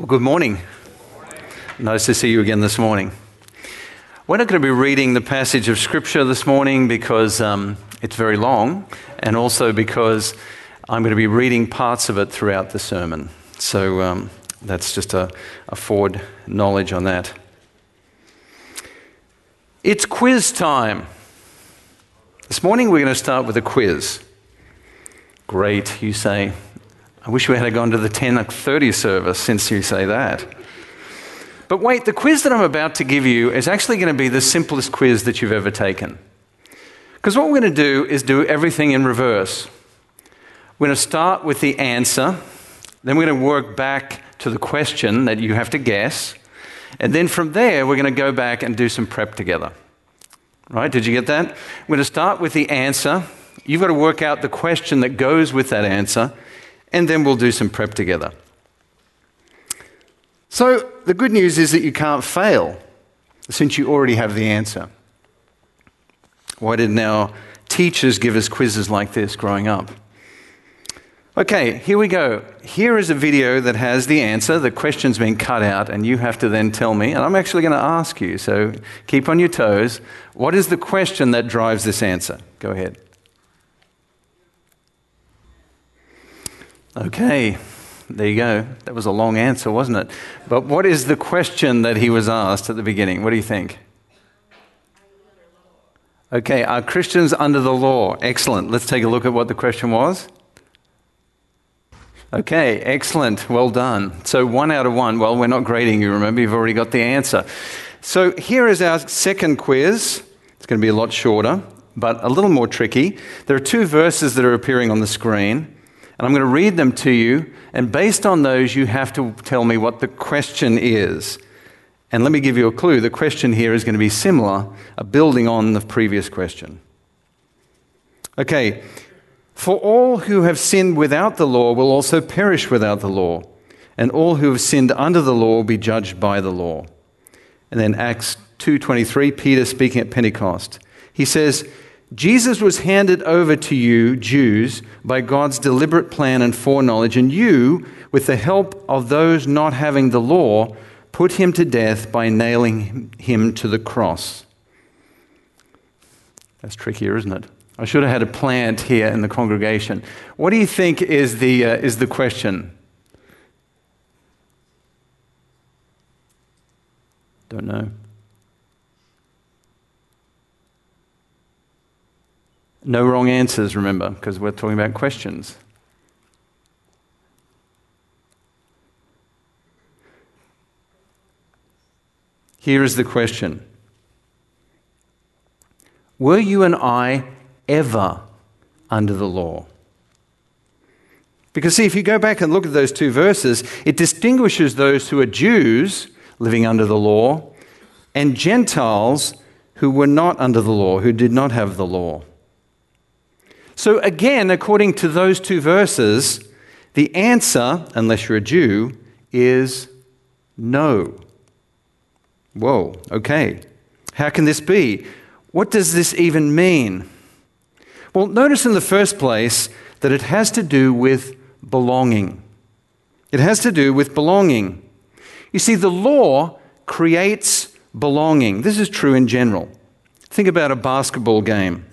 Well, good morning. Nice to see you again this morning. We're not going to be reading the passage of Scripture this morning because um, it's very long, and also because I'm going to be reading parts of it throughout the sermon. So um, that's just a, a forward knowledge on that. It's quiz time. This morning we're going to start with a quiz. Great, you say. I wish we had gone to the 10:30 service since you say that. But wait, the quiz that I'm about to give you is actually going to be the simplest quiz that you've ever taken. Because what we're going to do is do everything in reverse. We're going to start with the answer, then we're going to work back to the question that you have to guess, and then from there we're going to go back and do some prep together. Right? Did you get that? We're going to start with the answer. You've got to work out the question that goes with that answer and then we'll do some prep together. So, the good news is that you can't fail since you already have the answer. Why didn't our teachers give us quizzes like this growing up? Okay, here we go. Here is a video that has the answer. The question's been cut out, and you have to then tell me, and I'm actually going to ask you, so keep on your toes. What is the question that drives this answer? Go ahead. Okay, there you go. That was a long answer, wasn't it? But what is the question that he was asked at the beginning? What do you think? Okay, are Christians under the law? Excellent. Let's take a look at what the question was. Okay, excellent. Well done. So, one out of one. Well, we're not grading you, remember? You've already got the answer. So, here is our second quiz. It's going to be a lot shorter, but a little more tricky. There are two verses that are appearing on the screen. And I'm going to read them to you. And based on those, you have to tell me what the question is. And let me give you a clue. The question here is going to be similar, a building on the previous question. Okay. For all who have sinned without the law will also perish without the law, and all who have sinned under the law will be judged by the law. And then Acts 2:23, Peter speaking at Pentecost. He says, Jesus was handed over to you, Jews, by God's deliberate plan and foreknowledge, and you, with the help of those not having the law, put him to death by nailing him to the cross. That's trickier, isn't it? I should have had a plant here in the congregation. What do you think is the, uh, is the question? Don't know. No wrong answers, remember, because we're talking about questions. Here is the question Were you and I ever under the law? Because, see, if you go back and look at those two verses, it distinguishes those who are Jews living under the law and Gentiles who were not under the law, who did not have the law. So, again, according to those two verses, the answer, unless you're a Jew, is no. Whoa, okay. How can this be? What does this even mean? Well, notice in the first place that it has to do with belonging. It has to do with belonging. You see, the law creates belonging. This is true in general. Think about a basketball game.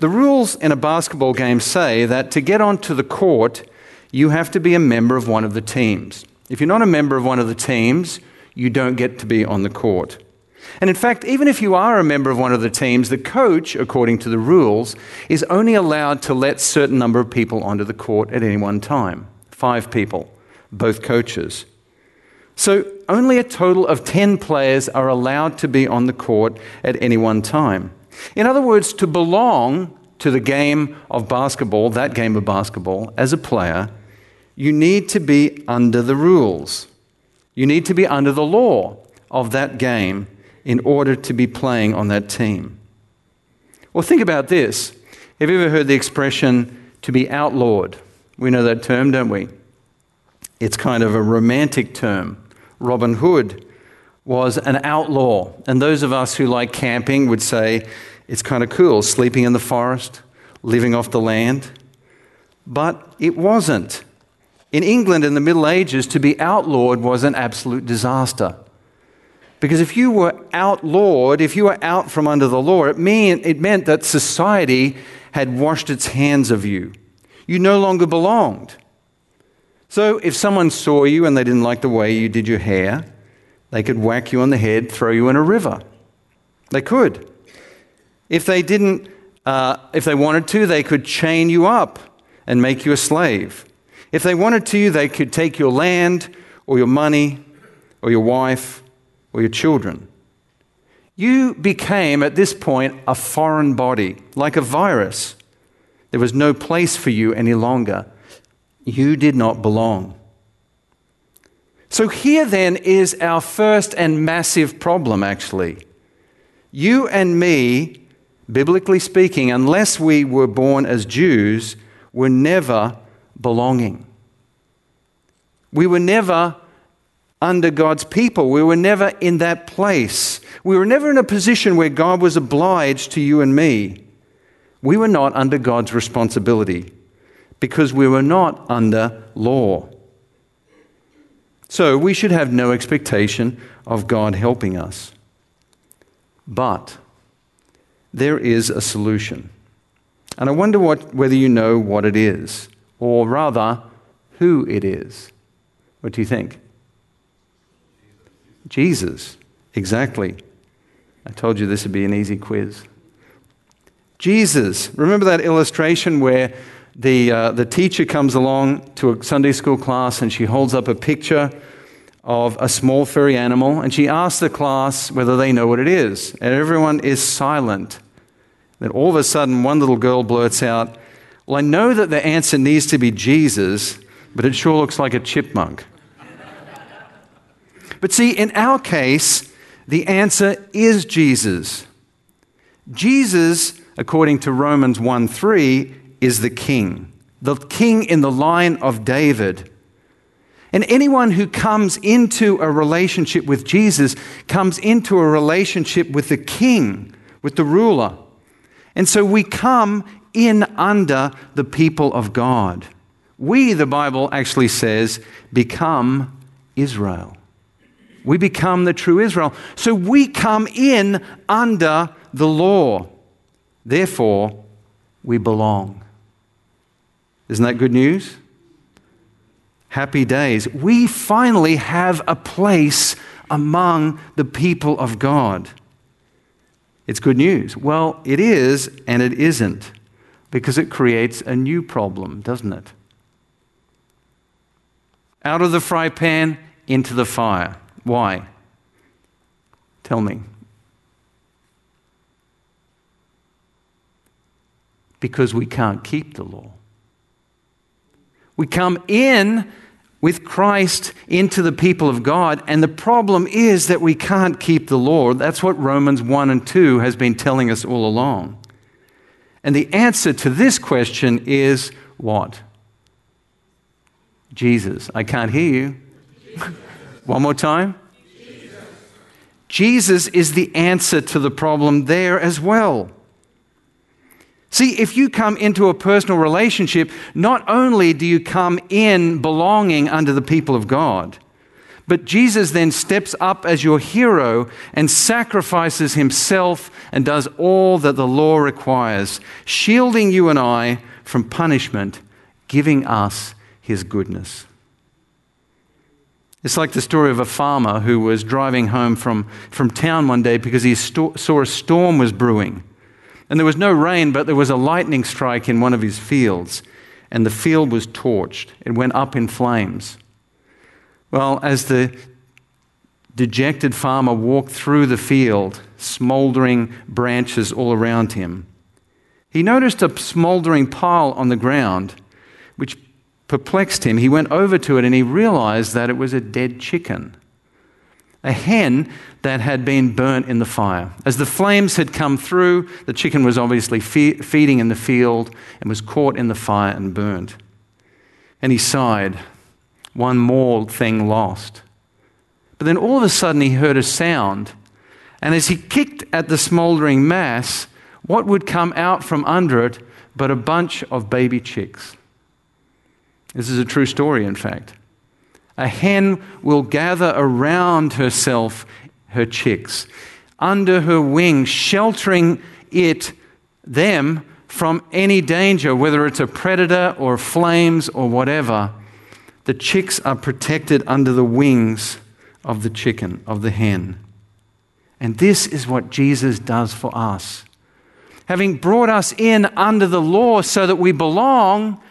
The rules in a basketball game say that to get onto the court, you have to be a member of one of the teams. If you're not a member of one of the teams, you don't get to be on the court. And in fact, even if you are a member of one of the teams, the coach, according to the rules, is only allowed to let certain number of people onto the court at any one time. Five people, both coaches. So only a total of 10 players are allowed to be on the court at any one time. In other words, to belong to the game of basketball, that game of basketball, as a player, you need to be under the rules. You need to be under the law of that game in order to be playing on that team. Well, think about this. Have you ever heard the expression to be outlawed? We know that term, don't we? It's kind of a romantic term. Robin Hood was an outlaw. And those of us who like camping would say it's kind of cool, sleeping in the forest, living off the land. But it wasn't. In England in the Middle Ages, to be outlawed was an absolute disaster. Because if you were outlawed, if you were out from under the law, it, mean, it meant that society had washed its hands of you. You no longer belonged. So if someone saw you and they didn't like the way you did your hair, they could whack you on the head, throw you in a river. They could. If they didn't, uh, if they wanted to, they could chain you up and make you a slave. If they wanted to, they could take your land or your money or your wife or your children. You became, at this point, a foreign body, like a virus. There was no place for you any longer. You did not belong. So, here then is our first and massive problem, actually. You and me, biblically speaking, unless we were born as Jews, we were never belonging. We were never under God's people. We were never in that place. We were never in a position where God was obliged to you and me. We were not under God's responsibility because we were not under law. So we should have no expectation of God helping us. But there is a solution. And I wonder what, whether you know what it is, or rather, who it is. What do you think? Jesus, exactly. I told you this would be an easy quiz. Jesus, remember that illustration where the, uh, the teacher comes along to a Sunday school class and she holds up a picture of a small furry animal and she asks the class whether they know what it is. And everyone is silent. Then all of a sudden, one little girl blurts out, Well, I know that the answer needs to be Jesus, but it sure looks like a chipmunk. but see, in our case, the answer is Jesus. Jesus, according to Romans 1 3, is the king, the king in the line of David. And anyone who comes into a relationship with Jesus comes into a relationship with the king, with the ruler. And so we come in under the people of God. We, the Bible actually says, become Israel. We become the true Israel. So we come in under the law. Therefore, we belong. Isn't that good news? Happy days. We finally have a place among the people of God. It's good news. Well, it is and it isn't because it creates a new problem, doesn't it? Out of the fry pan, into the fire. Why? Tell me. Because we can't keep the law. We come in with Christ into the people of God, and the problem is that we can't keep the law. That's what Romans 1 and 2 has been telling us all along. And the answer to this question is what? Jesus. I can't hear you. One more time. Jesus. Jesus is the answer to the problem there as well. See, if you come into a personal relationship, not only do you come in belonging under the people of God, but Jesus then steps up as your hero and sacrifices himself and does all that the law requires, shielding you and I from punishment, giving us his goodness. It's like the story of a farmer who was driving home from, from town one day because he saw a storm was brewing. And there was no rain, but there was a lightning strike in one of his fields, and the field was torched. It went up in flames. Well, as the dejected farmer walked through the field, smoldering branches all around him, he noticed a smoldering pile on the ground, which perplexed him. He went over to it and he realized that it was a dead chicken a hen that had been burnt in the fire. As the flames had come through, the chicken was obviously fe- feeding in the field and was caught in the fire and burnt. And he sighed, one more thing lost. But then all of a sudden he heard a sound, and as he kicked at the smoldering mass, what would come out from under it but a bunch of baby chicks? This is a true story, in fact. A hen will gather around herself her chicks, under her wing, sheltering it, them, from any danger, whether it's a predator or flames or whatever. The chicks are protected under the wings of the chicken, of the hen. And this is what Jesus does for us. Having brought us in under the law so that we belong,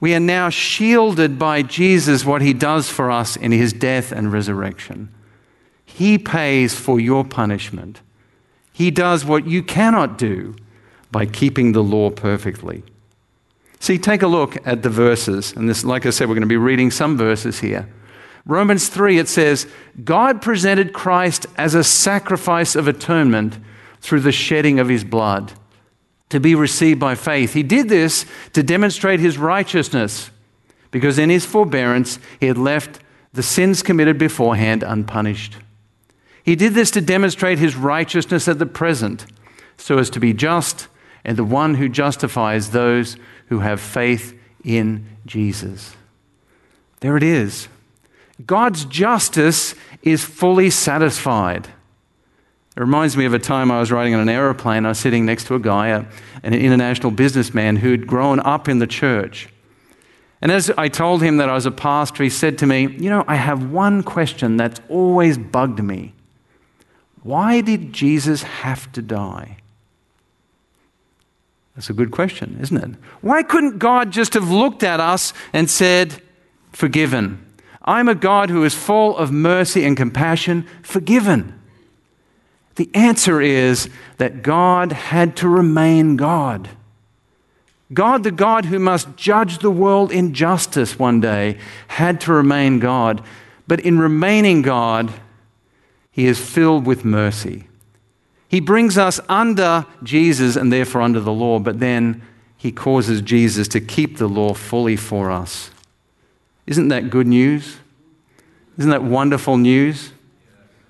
we are now shielded by Jesus, what he does for us in his death and resurrection. He pays for your punishment. He does what you cannot do by keeping the law perfectly. See, take a look at the verses. And this, like I said, we're going to be reading some verses here. Romans 3, it says, God presented Christ as a sacrifice of atonement through the shedding of his blood to be received by faith. He did this to demonstrate his righteousness because in his forbearance he had left the sins committed beforehand unpunished. He did this to demonstrate his righteousness at the present so as to be just and the one who justifies those who have faith in Jesus. There it is. God's justice is fully satisfied. It reminds me of a time I was riding on an aeroplane. I was sitting next to a guy, a, an international businessman who'd grown up in the church. And as I told him that I was a pastor, he said to me, You know, I have one question that's always bugged me. Why did Jesus have to die? That's a good question, isn't it? Why couldn't God just have looked at us and said, Forgiven? I'm a God who is full of mercy and compassion, forgiven. The answer is that God had to remain God. God, the God who must judge the world in justice one day, had to remain God. But in remaining God, he is filled with mercy. He brings us under Jesus and therefore under the law, but then he causes Jesus to keep the law fully for us. Isn't that good news? Isn't that wonderful news?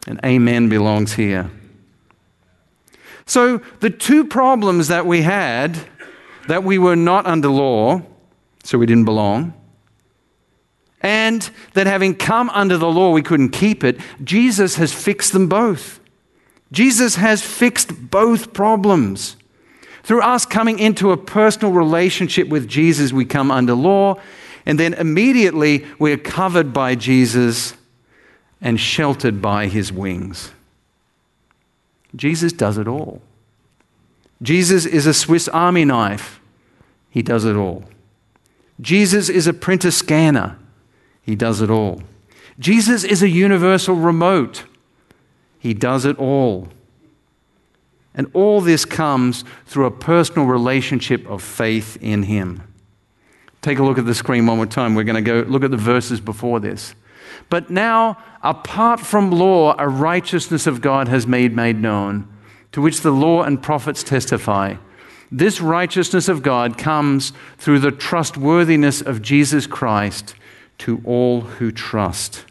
And amen belongs here. So, the two problems that we had that we were not under law, so we didn't belong, and that having come under the law, we couldn't keep it, Jesus has fixed them both. Jesus has fixed both problems. Through us coming into a personal relationship with Jesus, we come under law, and then immediately we're covered by Jesus and sheltered by his wings. Jesus does it all. Jesus is a Swiss army knife. He does it all. Jesus is a printer scanner. He does it all. Jesus is a universal remote. He does it all. And all this comes through a personal relationship of faith in Him. Take a look at the screen one more time. We're going to go look at the verses before this. But now, apart from law, a righteousness of God has made made known, to which the law and prophets testify. This righteousness of God comes through the trustworthiness of Jesus Christ to all who trust.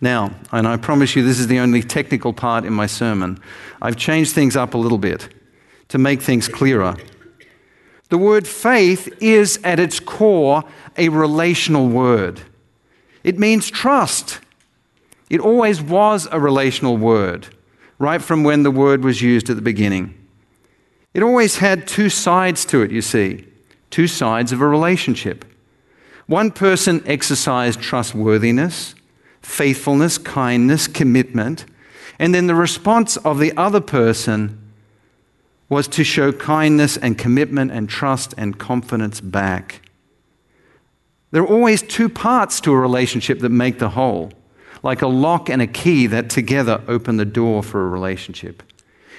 Now, and I promise you this is the only technical part in my sermon, I've changed things up a little bit to make things clearer. The word faith is at its core a relational word. It means trust. It always was a relational word, right from when the word was used at the beginning. It always had two sides to it, you see, two sides of a relationship. One person exercised trustworthiness, faithfulness, kindness, commitment, and then the response of the other person was to show kindness and commitment and trust and confidence back. There are always two parts to a relationship that make the whole, like a lock and a key that together open the door for a relationship.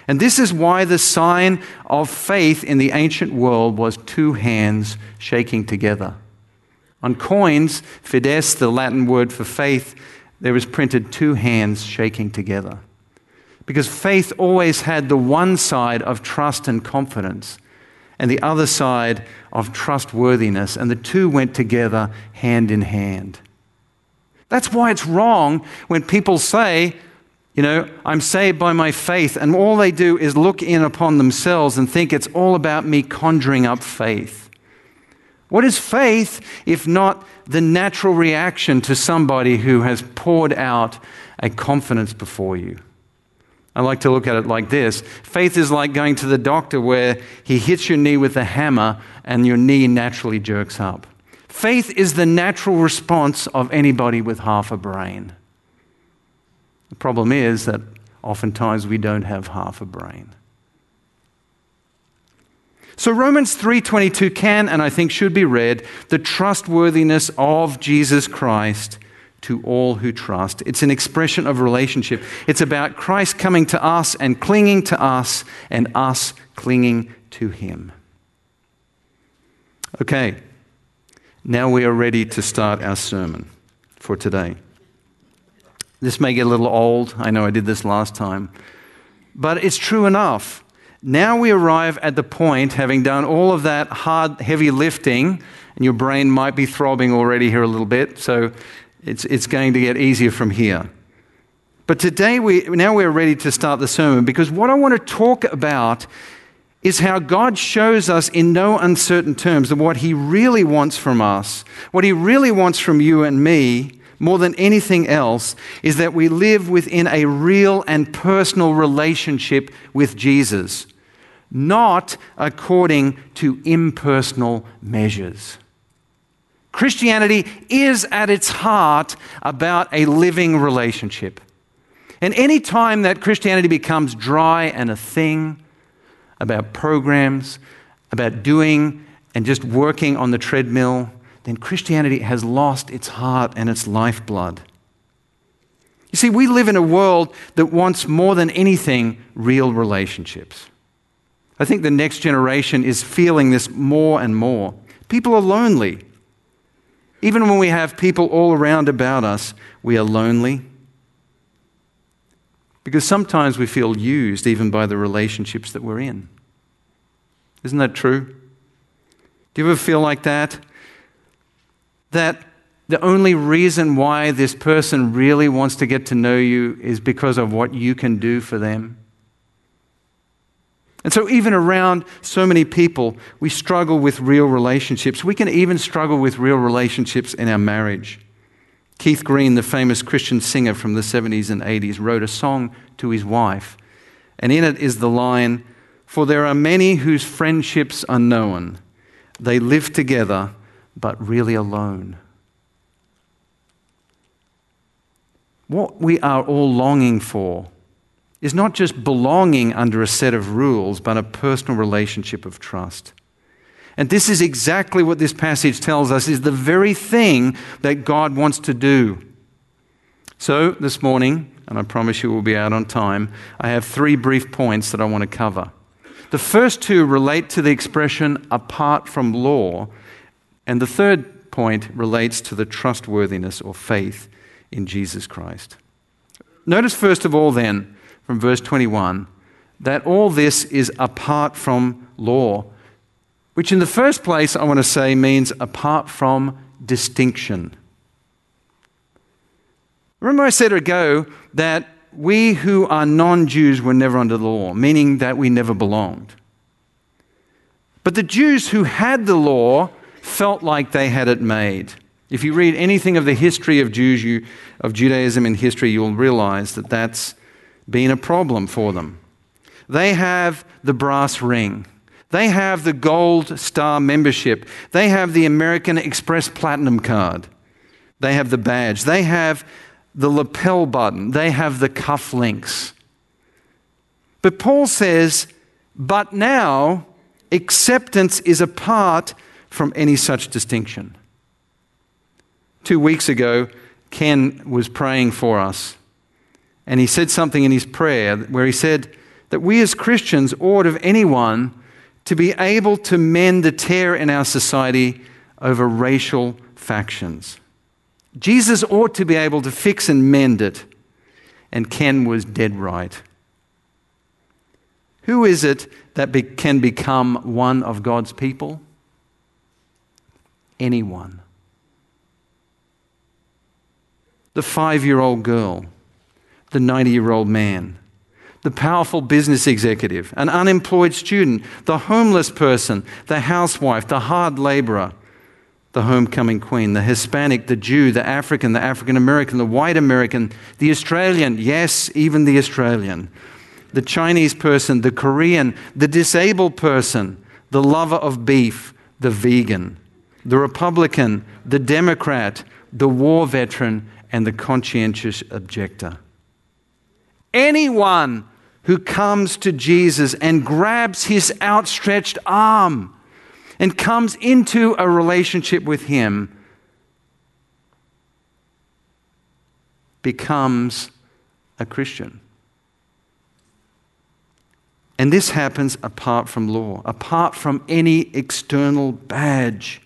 And this is why the sign of faith in the ancient world was two hands shaking together. On coins, fides, the Latin word for faith, there was printed two hands shaking together. Because faith always had the one side of trust and confidence and the other side of trustworthiness, and the two went together hand in hand. That's why it's wrong when people say, you know, I'm saved by my faith, and all they do is look in upon themselves and think it's all about me conjuring up faith. What is faith if not the natural reaction to somebody who has poured out a confidence before you? I like to look at it like this faith is like going to the doctor where he hits your knee with a hammer and your knee naturally jerks up. Faith is the natural response of anybody with half a brain. The problem is that oftentimes we don't have half a brain. So Romans 3:22 can and I think should be read the trustworthiness of Jesus Christ to all who trust. It's an expression of relationship. It's about Christ coming to us and clinging to us and us clinging to him. Okay. Now we are ready to start our sermon for today. This may get a little old. I know I did this last time. But it's true enough. Now we arrive at the point, having done all of that hard, heavy lifting, and your brain might be throbbing already here a little bit, so it's, it's going to get easier from here. But today, we, now we're ready to start the sermon because what I want to talk about is how God shows us in no uncertain terms that what He really wants from us, what He really wants from you and me, more than anything else, is that we live within a real and personal relationship with Jesus, not according to impersonal measures. Christianity is at its heart about a living relationship. And any time that Christianity becomes dry and a thing, about programs, about doing and just working on the treadmill, then Christianity has lost its heart and its lifeblood. You see, we live in a world that wants more than anything real relationships. I think the next generation is feeling this more and more. People are lonely. Even when we have people all around about us, we are lonely. Because sometimes we feel used even by the relationships that we're in. Isn't that true? Do you ever feel like that? that the only reason why this person really wants to get to know you is because of what you can do for them. And so, even around so many people, we struggle with real relationships. We can even struggle with real relationships in our marriage. Keith Green, the famous Christian singer from the 70s and 80s, wrote a song to his wife. And in it is the line For there are many whose friendships are known, they live together but really alone. What we are all longing for is not just belonging under a set of rules, but a personal relationship of trust. And this is exactly what this passage tells us is the very thing that God wants to do. So, this morning, and I promise you we'll be out on time, I have three brief points that I want to cover. The first two relate to the expression apart from law, and the third point relates to the trustworthiness or faith in Jesus Christ. Notice, first of all, then, from verse 21, that all this is apart from law, which in the first place, I want to say, means apart from distinction. Remember, I said ago that we who are non Jews were never under the law, meaning that we never belonged. But the Jews who had the law felt like they had it made. If you read anything of the history of Jews, you, of Judaism in history, you'll realize that that's been a problem for them. They have the brass ring. They have the gold star membership. They have the American Express Platinum card. They have the badge. They have the lapel button. They have the cuff links. But Paul says, but now acceptance is apart from any such distinction. Two weeks ago, Ken was praying for us, and he said something in his prayer where he said that we as Christians ought of anyone to be able to mend the tear in our society over racial factions. Jesus ought to be able to fix and mend it, and Ken was dead right. Who is it that be- can become one of God's people? anyone. The five year old girl, the 90 year old man, the powerful business executive, an unemployed student, the homeless person, the housewife, the hard laborer, the homecoming queen, the Hispanic, the Jew, the African, the African American, the white American, the Australian, yes, even the Australian, the Chinese person, the Korean, the disabled person, the lover of beef, the vegan, the Republican, the Democrat, the war veteran, and the conscientious objector. Anyone who comes to Jesus and grabs his outstretched arm and comes into a relationship with him becomes a Christian. And this happens apart from law, apart from any external badge.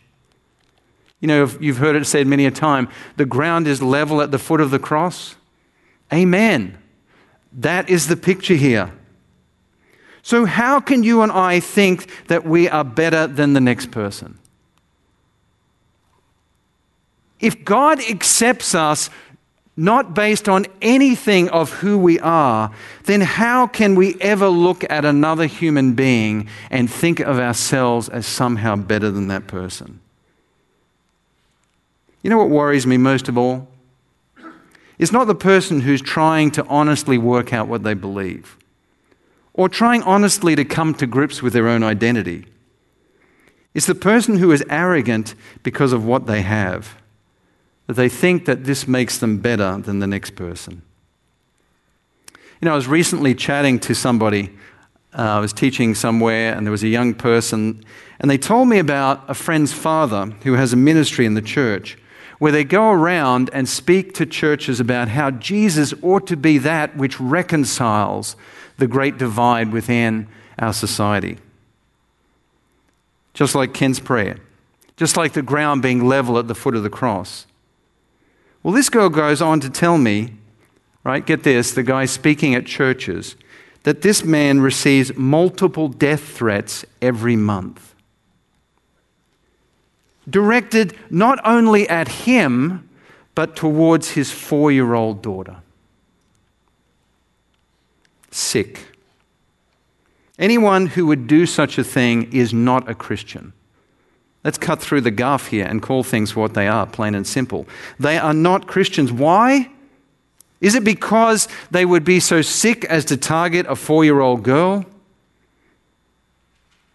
You know, you've heard it said many a time the ground is level at the foot of the cross. Amen. That is the picture here. So, how can you and I think that we are better than the next person? If God accepts us not based on anything of who we are, then how can we ever look at another human being and think of ourselves as somehow better than that person? You know what worries me most of all? It's not the person who's trying to honestly work out what they believe or trying honestly to come to grips with their own identity. It's the person who is arrogant because of what they have that they think that this makes them better than the next person. You know, I was recently chatting to somebody. Uh, I was teaching somewhere, and there was a young person, and they told me about a friend's father who has a ministry in the church where they go around and speak to churches about how Jesus ought to be that which reconciles the great divide within our society. Just like Ken's prayer, just like the ground being level at the foot of the cross. Well, this girl goes on to tell me, right, get this, the guy speaking at churches, that this man receives multiple death threats every month. Directed not only at him, but towards his four year old daughter. Sick. Anyone who would do such a thing is not a Christian. Let's cut through the guff here and call things what they are, plain and simple. They are not Christians. Why? Is it because they would be so sick as to target a four year old girl?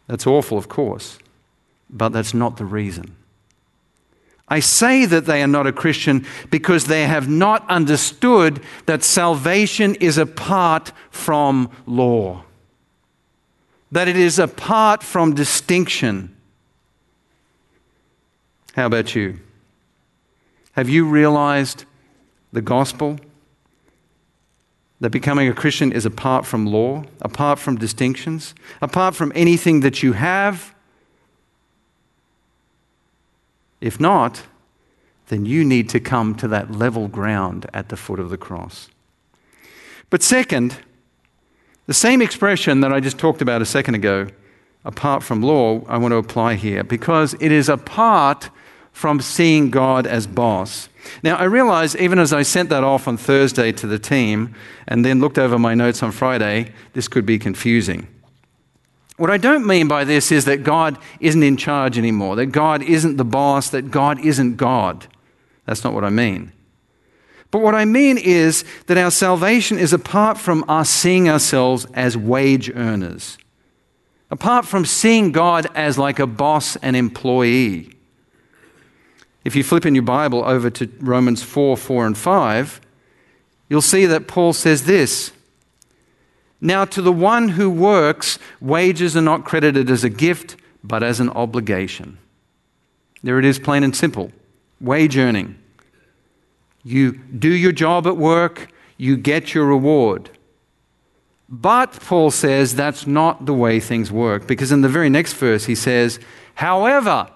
That's awful, of course, but that's not the reason. I say that they are not a Christian because they have not understood that salvation is apart from law, that it is apart from distinction how about you? Have you realized the gospel? That becoming a Christian is apart from law, apart from distinctions, apart from anything that you have? If not, then you need to come to that level ground at the foot of the cross. But second, the same expression that I just talked about a second ago, apart from law, I want to apply here because it is apart from seeing God as boss. Now, I realize even as I sent that off on Thursday to the team and then looked over my notes on Friday, this could be confusing. What I don't mean by this is that God isn't in charge anymore, that God isn't the boss, that God isn't God. That's not what I mean. But what I mean is that our salvation is apart from us seeing ourselves as wage earners, apart from seeing God as like a boss and employee. If you flip in your Bible over to Romans 4 4 and 5, you'll see that Paul says this Now, to the one who works, wages are not credited as a gift, but as an obligation. There it is, plain and simple wage earning. You do your job at work, you get your reward. But, Paul says, that's not the way things work, because in the very next verse he says, However,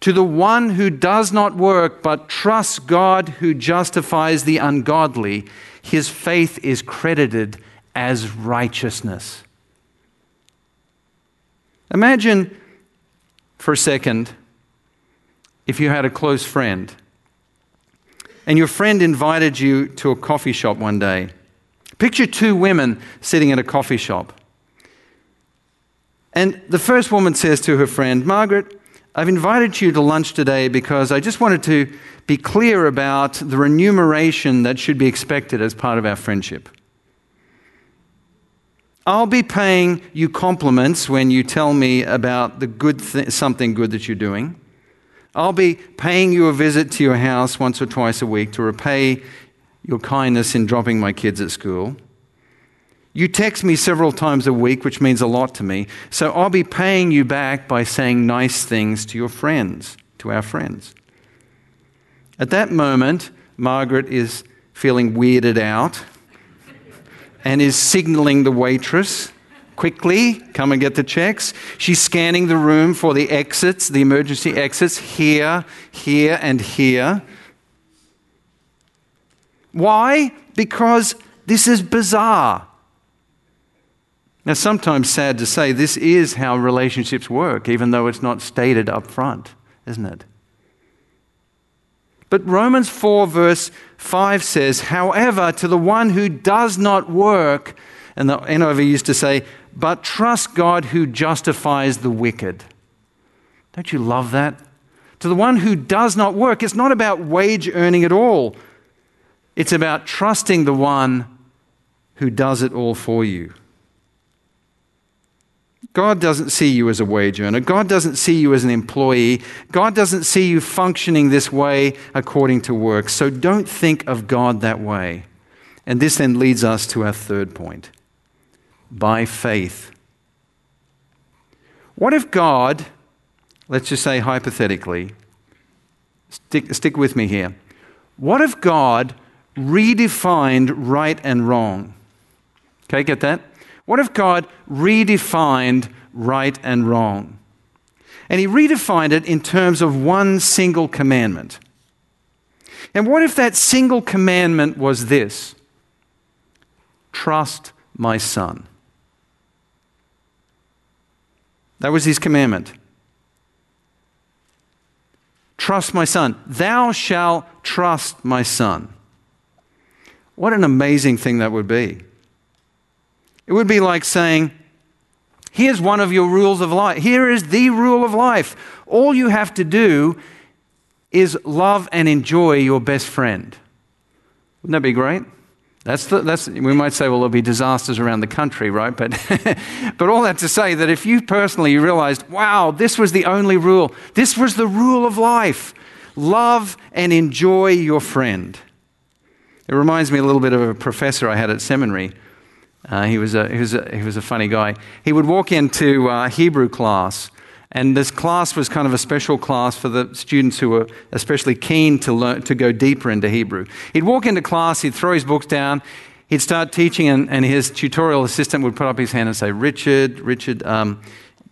to the one who does not work but trusts God who justifies the ungodly, his faith is credited as righteousness. Imagine for a second if you had a close friend and your friend invited you to a coffee shop one day. Picture two women sitting at a coffee shop. And the first woman says to her friend, Margaret, I've invited you to lunch today because I just wanted to be clear about the remuneration that should be expected as part of our friendship. I'll be paying you compliments when you tell me about the good th- something good that you're doing. I'll be paying you a visit to your house once or twice a week to repay your kindness in dropping my kids at school. You text me several times a week, which means a lot to me. So I'll be paying you back by saying nice things to your friends, to our friends. At that moment, Margaret is feeling weirded out and is signaling the waitress quickly, come and get the checks. She's scanning the room for the exits, the emergency exits, here, here, and here. Why? Because this is bizarre. Now, sometimes sad to say, this is how relationships work, even though it's not stated up front, isn't it? But Romans 4, verse 5 says, However, to the one who does not work, and the NIV used to say, but trust God who justifies the wicked. Don't you love that? To the one who does not work, it's not about wage earning at all. It's about trusting the one who does it all for you. God doesn't see you as a wage earner. God doesn't see you as an employee. God doesn't see you functioning this way according to work. So don't think of God that way. And this then leads us to our third point by faith. What if God, let's just say hypothetically, stick, stick with me here. What if God redefined right and wrong? Okay, get that? What if God redefined right and wrong? And he redefined it in terms of one single commandment. And what if that single commandment was this? Trust my son. That was his commandment. Trust my son. Thou shalt trust my son. What an amazing thing that would be. It would be like saying, Here's one of your rules of life. Here is the rule of life. All you have to do is love and enjoy your best friend. Wouldn't that be great? That's the, that's, we might say, well, there'll be disasters around the country, right? But, but all that to say that if you personally realized, wow, this was the only rule, this was the rule of life love and enjoy your friend. It reminds me a little bit of a professor I had at seminary uh, he, was a, he, was a, he was a funny guy. He would walk into uh, Hebrew class, and this class was kind of a special class for the students who were especially keen to, learn, to go deeper into Hebrew. He'd walk into class, he'd throw his books down, he'd start teaching, and, and his tutorial assistant would put up his hand and say, Richard, Richard, um,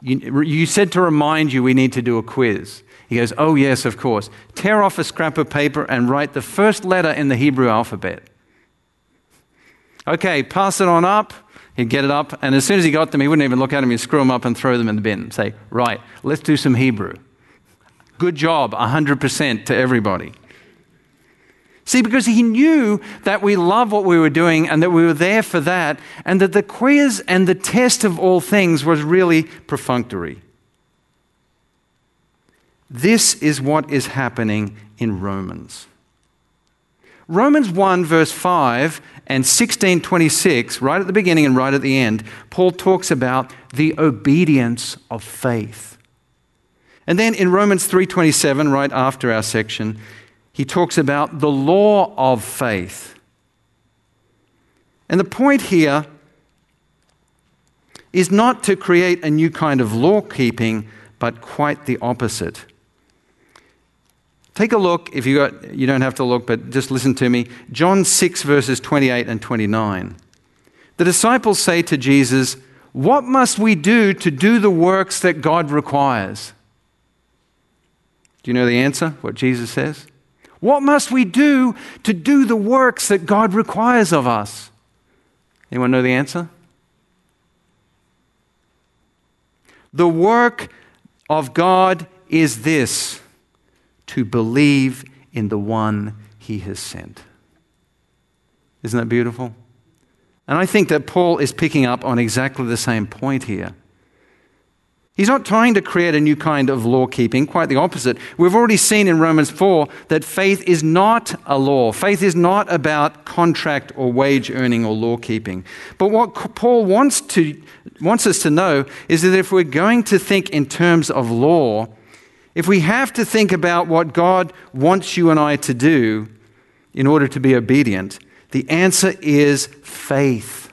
you, you said to remind you we need to do a quiz. He goes, Oh, yes, of course. Tear off a scrap of paper and write the first letter in the Hebrew alphabet. Okay, pass it on up. He'd get it up, and as soon as he got them, he wouldn't even look at them. He'd screw them up and throw them in the bin. Say, right, let's do some Hebrew. Good job, 100% to everybody. See, because he knew that we love what we were doing and that we were there for that, and that the quiz and the test of all things was really perfunctory. This is what is happening in Romans. Romans 1, verse 5 and 1626, right at the beginning and right at the end, Paul talks about the obedience of faith. And then in Romans 3:27, right after our section, he talks about the law of faith. And the point here is not to create a new kind of law keeping, but quite the opposite. Take a look, if you, got, you don't have to look, but just listen to me. John 6, verses 28 and 29. The disciples say to Jesus, What must we do to do the works that God requires? Do you know the answer? What Jesus says? What must we do to do the works that God requires of us? Anyone know the answer? The work of God is this to believe in the one he has sent. Isn't that beautiful? And I think that Paul is picking up on exactly the same point here. He's not trying to create a new kind of law keeping, quite the opposite. We've already seen in Romans 4 that faith is not a law. Faith is not about contract or wage earning or law keeping. But what Paul wants, to, wants us to know is that if we're going to think in terms of law, if we have to think about what God wants you and I to do in order to be obedient, the answer is faith.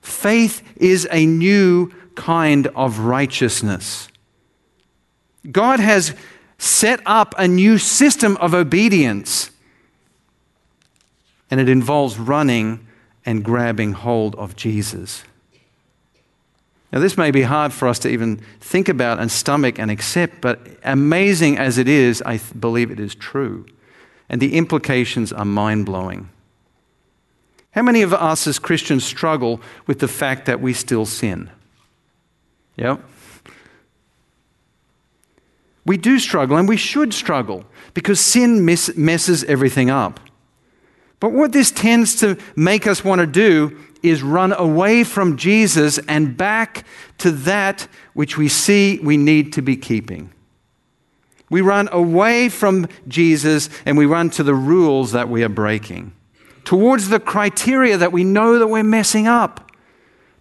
Faith is a new kind of righteousness. God has set up a new system of obedience, and it involves running and grabbing hold of Jesus. Now, this may be hard for us to even think about and stomach and accept, but amazing as it is, I believe it is true. And the implications are mind blowing. How many of us as Christians struggle with the fact that we still sin? Yep. We do struggle, and we should struggle because sin mess- messes everything up. But what this tends to make us want to do is run away from Jesus and back to that which we see we need to be keeping. We run away from Jesus and we run to the rules that we are breaking, towards the criteria that we know that we're messing up,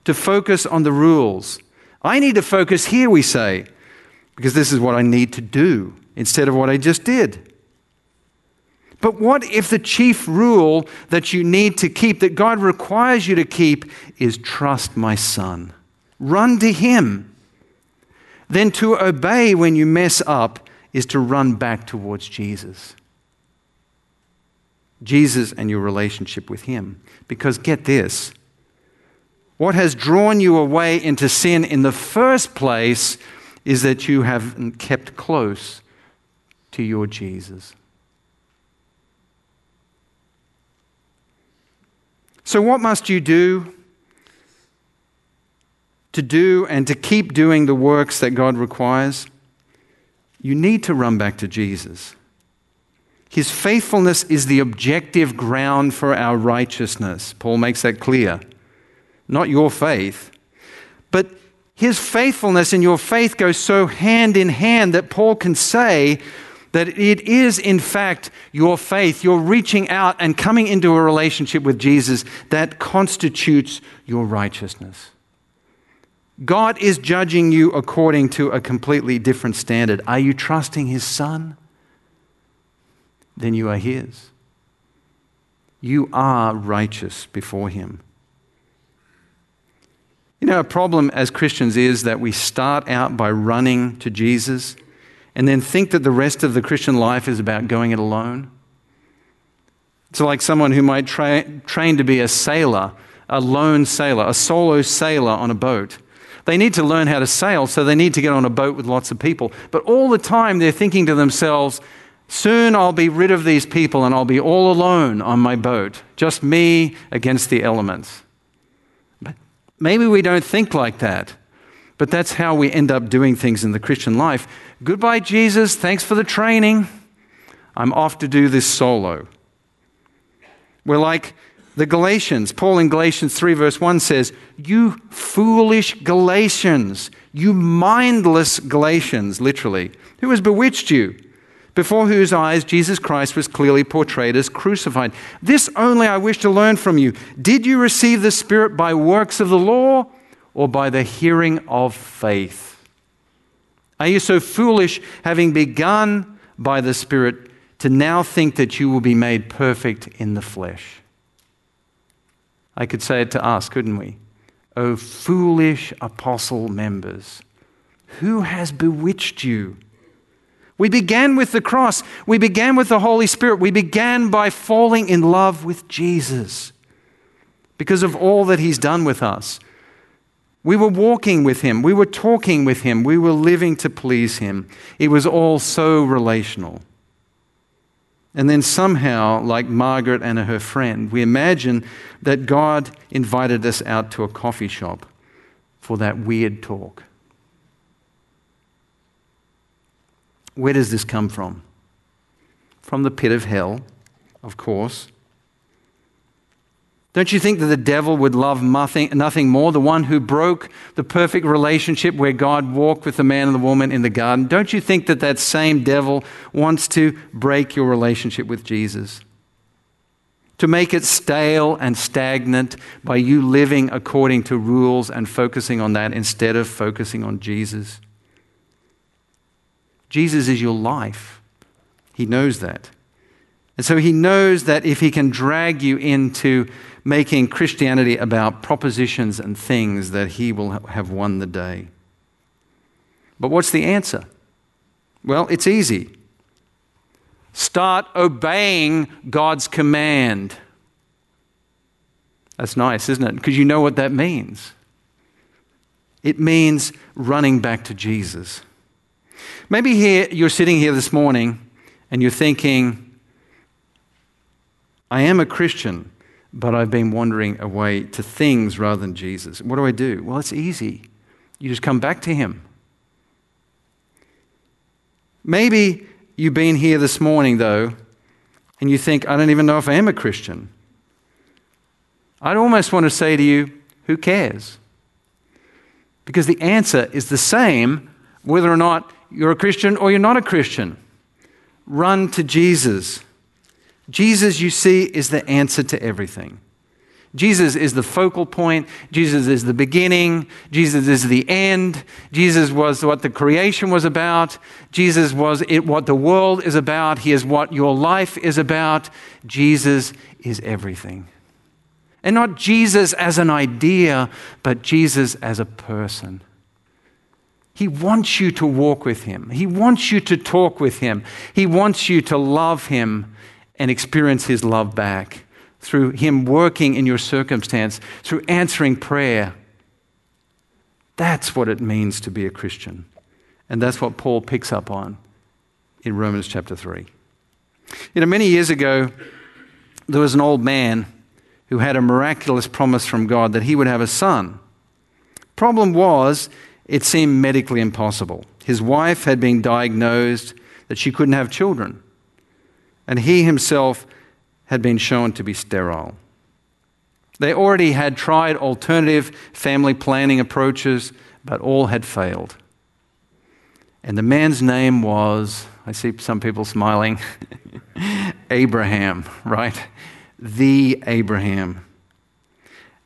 to focus on the rules I need to focus here, we say, because this is what I need to do instead of what I just did. But what if the chief rule that you need to keep, that God requires you to keep, is trust my son? Run to him. Then to obey when you mess up is to run back towards Jesus. Jesus and your relationship with him. Because get this what has drawn you away into sin in the first place is that you haven't kept close to your Jesus. So, what must you do to do and to keep doing the works that God requires? You need to run back to Jesus. His faithfulness is the objective ground for our righteousness. Paul makes that clear not your faith. But his faithfulness and your faith go so hand in hand that Paul can say that it is, in fact, your faith, your reaching out and coming into a relationship with Jesus that constitutes your righteousness. God is judging you according to a completely different standard. Are you trusting His Son? Then you are His. You are righteous before Him. You know, a problem as Christians is that we start out by running to Jesus and then think that the rest of the Christian life is about going it alone. It's like someone who might tra- train to be a sailor, a lone sailor, a solo sailor on a boat. They need to learn how to sail, so they need to get on a boat with lots of people. But all the time they're thinking to themselves, soon I'll be rid of these people and I'll be all alone on my boat, just me against the elements. But Maybe we don't think like that, but that's how we end up doing things in the Christian life. Goodbye, Jesus. Thanks for the training. I'm off to do this solo. We're like the Galatians. Paul in Galatians 3, verse 1 says, You foolish Galatians, you mindless Galatians, literally, who has bewitched you? before whose eyes Jesus Christ was clearly portrayed as crucified. This only I wish to learn from you. Did you receive the Spirit by works of the law or by the hearing of faith? Are you so foolish, having begun by the Spirit, to now think that you will be made perfect in the flesh? I could say it to us, couldn't we? O foolish apostle members, who has bewitched you? We began with the cross. We began with the Holy Spirit. We began by falling in love with Jesus because of all that He's done with us. We were walking with Him. We were talking with Him. We were living to please Him. It was all so relational. And then somehow, like Margaret and her friend, we imagine that God invited us out to a coffee shop for that weird talk. Where does this come from? From the pit of hell, of course. Don't you think that the devil would love nothing, nothing more? The one who broke the perfect relationship where God walked with the man and the woman in the garden. Don't you think that that same devil wants to break your relationship with Jesus? To make it stale and stagnant by you living according to rules and focusing on that instead of focusing on Jesus. Jesus is your life. He knows that. And so he knows that if he can drag you into making Christianity about propositions and things, that he will have won the day. But what's the answer? Well, it's easy. Start obeying God's command. That's nice, isn't it? Because you know what that means. It means running back to Jesus. Maybe here you're sitting here this morning and you're thinking, I am a Christian, but I've been wandering away to things rather than Jesus. What do I do? Well, it's easy. You just come back to Him. Maybe you've been here this morning, though, and you think, I don't even know if I am a Christian. I'd almost want to say to you, who cares? Because the answer is the same whether or not you're a Christian or you're not a Christian. Run to Jesus. Jesus, you see, is the answer to everything. Jesus is the focal point. Jesus is the beginning. Jesus is the end. Jesus was what the creation was about. Jesus was it, what the world is about. He is what your life is about. Jesus is everything. And not Jesus as an idea, but Jesus as a person. He wants you to walk with Him. He wants you to talk with Him. He wants you to love Him and experience His love back through Him working in your circumstance, through answering prayer. That's what it means to be a Christian. And that's what Paul picks up on in Romans chapter 3. You know, many years ago, there was an old man who had a miraculous promise from God that he would have a son. Problem was, it seemed medically impossible. His wife had been diagnosed that she couldn't have children and he himself had been shown to be sterile. They already had tried alternative family planning approaches, but all had failed. And the man's name was, I see some people smiling, Abraham, right? The Abraham.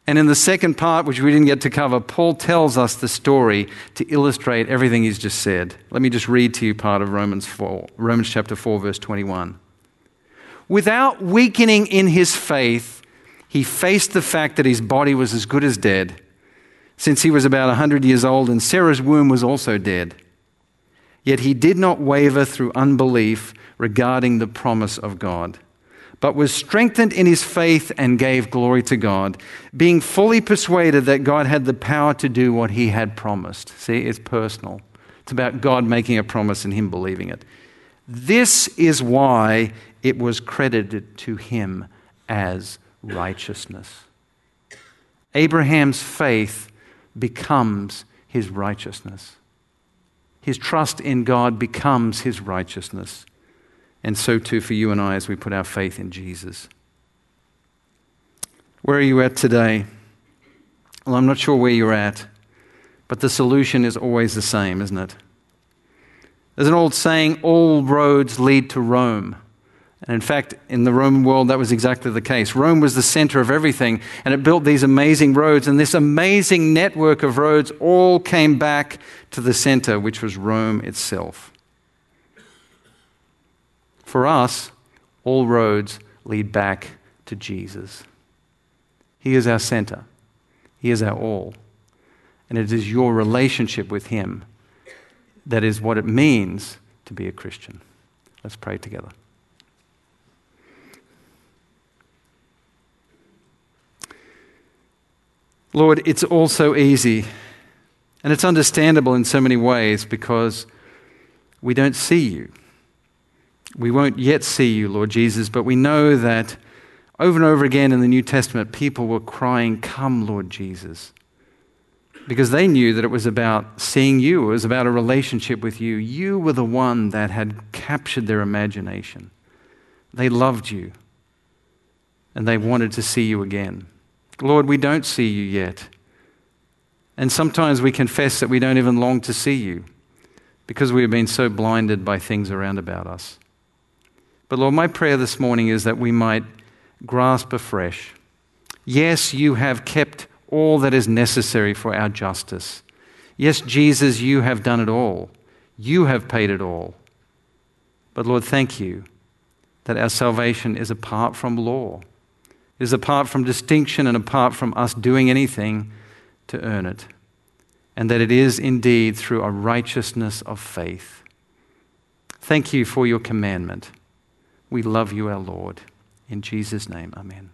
And in the second part, which we didn't get to cover, Paul tells us the story to illustrate everything he's just said. Let me just read to you part of Romans 4, Romans chapter 4, verse 21. Without weakening in his faith, he faced the fact that his body was as good as dead, since he was about 100 years old and Sarah's womb was also dead. Yet he did not waver through unbelief regarding the promise of God, but was strengthened in his faith and gave glory to God, being fully persuaded that God had the power to do what he had promised. See, it's personal. It's about God making a promise and him believing it. This is why it was credited to him as righteousness. Abraham's faith becomes his righteousness. His trust in God becomes his righteousness. And so too for you and I as we put our faith in Jesus. Where are you at today? Well, I'm not sure where you're at, but the solution is always the same, isn't it? There's an old saying all roads lead to Rome. And in fact, in the Roman world, that was exactly the case. Rome was the center of everything, and it built these amazing roads, and this amazing network of roads all came back to the center, which was Rome itself. For us, all roads lead back to Jesus. He is our center, He is our all. And it is your relationship with Him that is what it means to be a Christian. Let's pray together. Lord, it's all so easy. And it's understandable in so many ways because we don't see you. We won't yet see you, Lord Jesus, but we know that over and over again in the New Testament, people were crying, Come, Lord Jesus. Because they knew that it was about seeing you, it was about a relationship with you. You were the one that had captured their imagination. They loved you, and they wanted to see you again. Lord, we don't see you yet. And sometimes we confess that we don't even long to see you because we have been so blinded by things around about us. But Lord, my prayer this morning is that we might grasp afresh. Yes, you have kept all that is necessary for our justice. Yes, Jesus, you have done it all. You have paid it all. But Lord, thank you that our salvation is apart from law, is apart from distinction and apart from us doing anything to earn it, and that it is indeed through a righteousness of faith. Thank you for your commandment. We love you, our Lord. In Jesus' name, amen.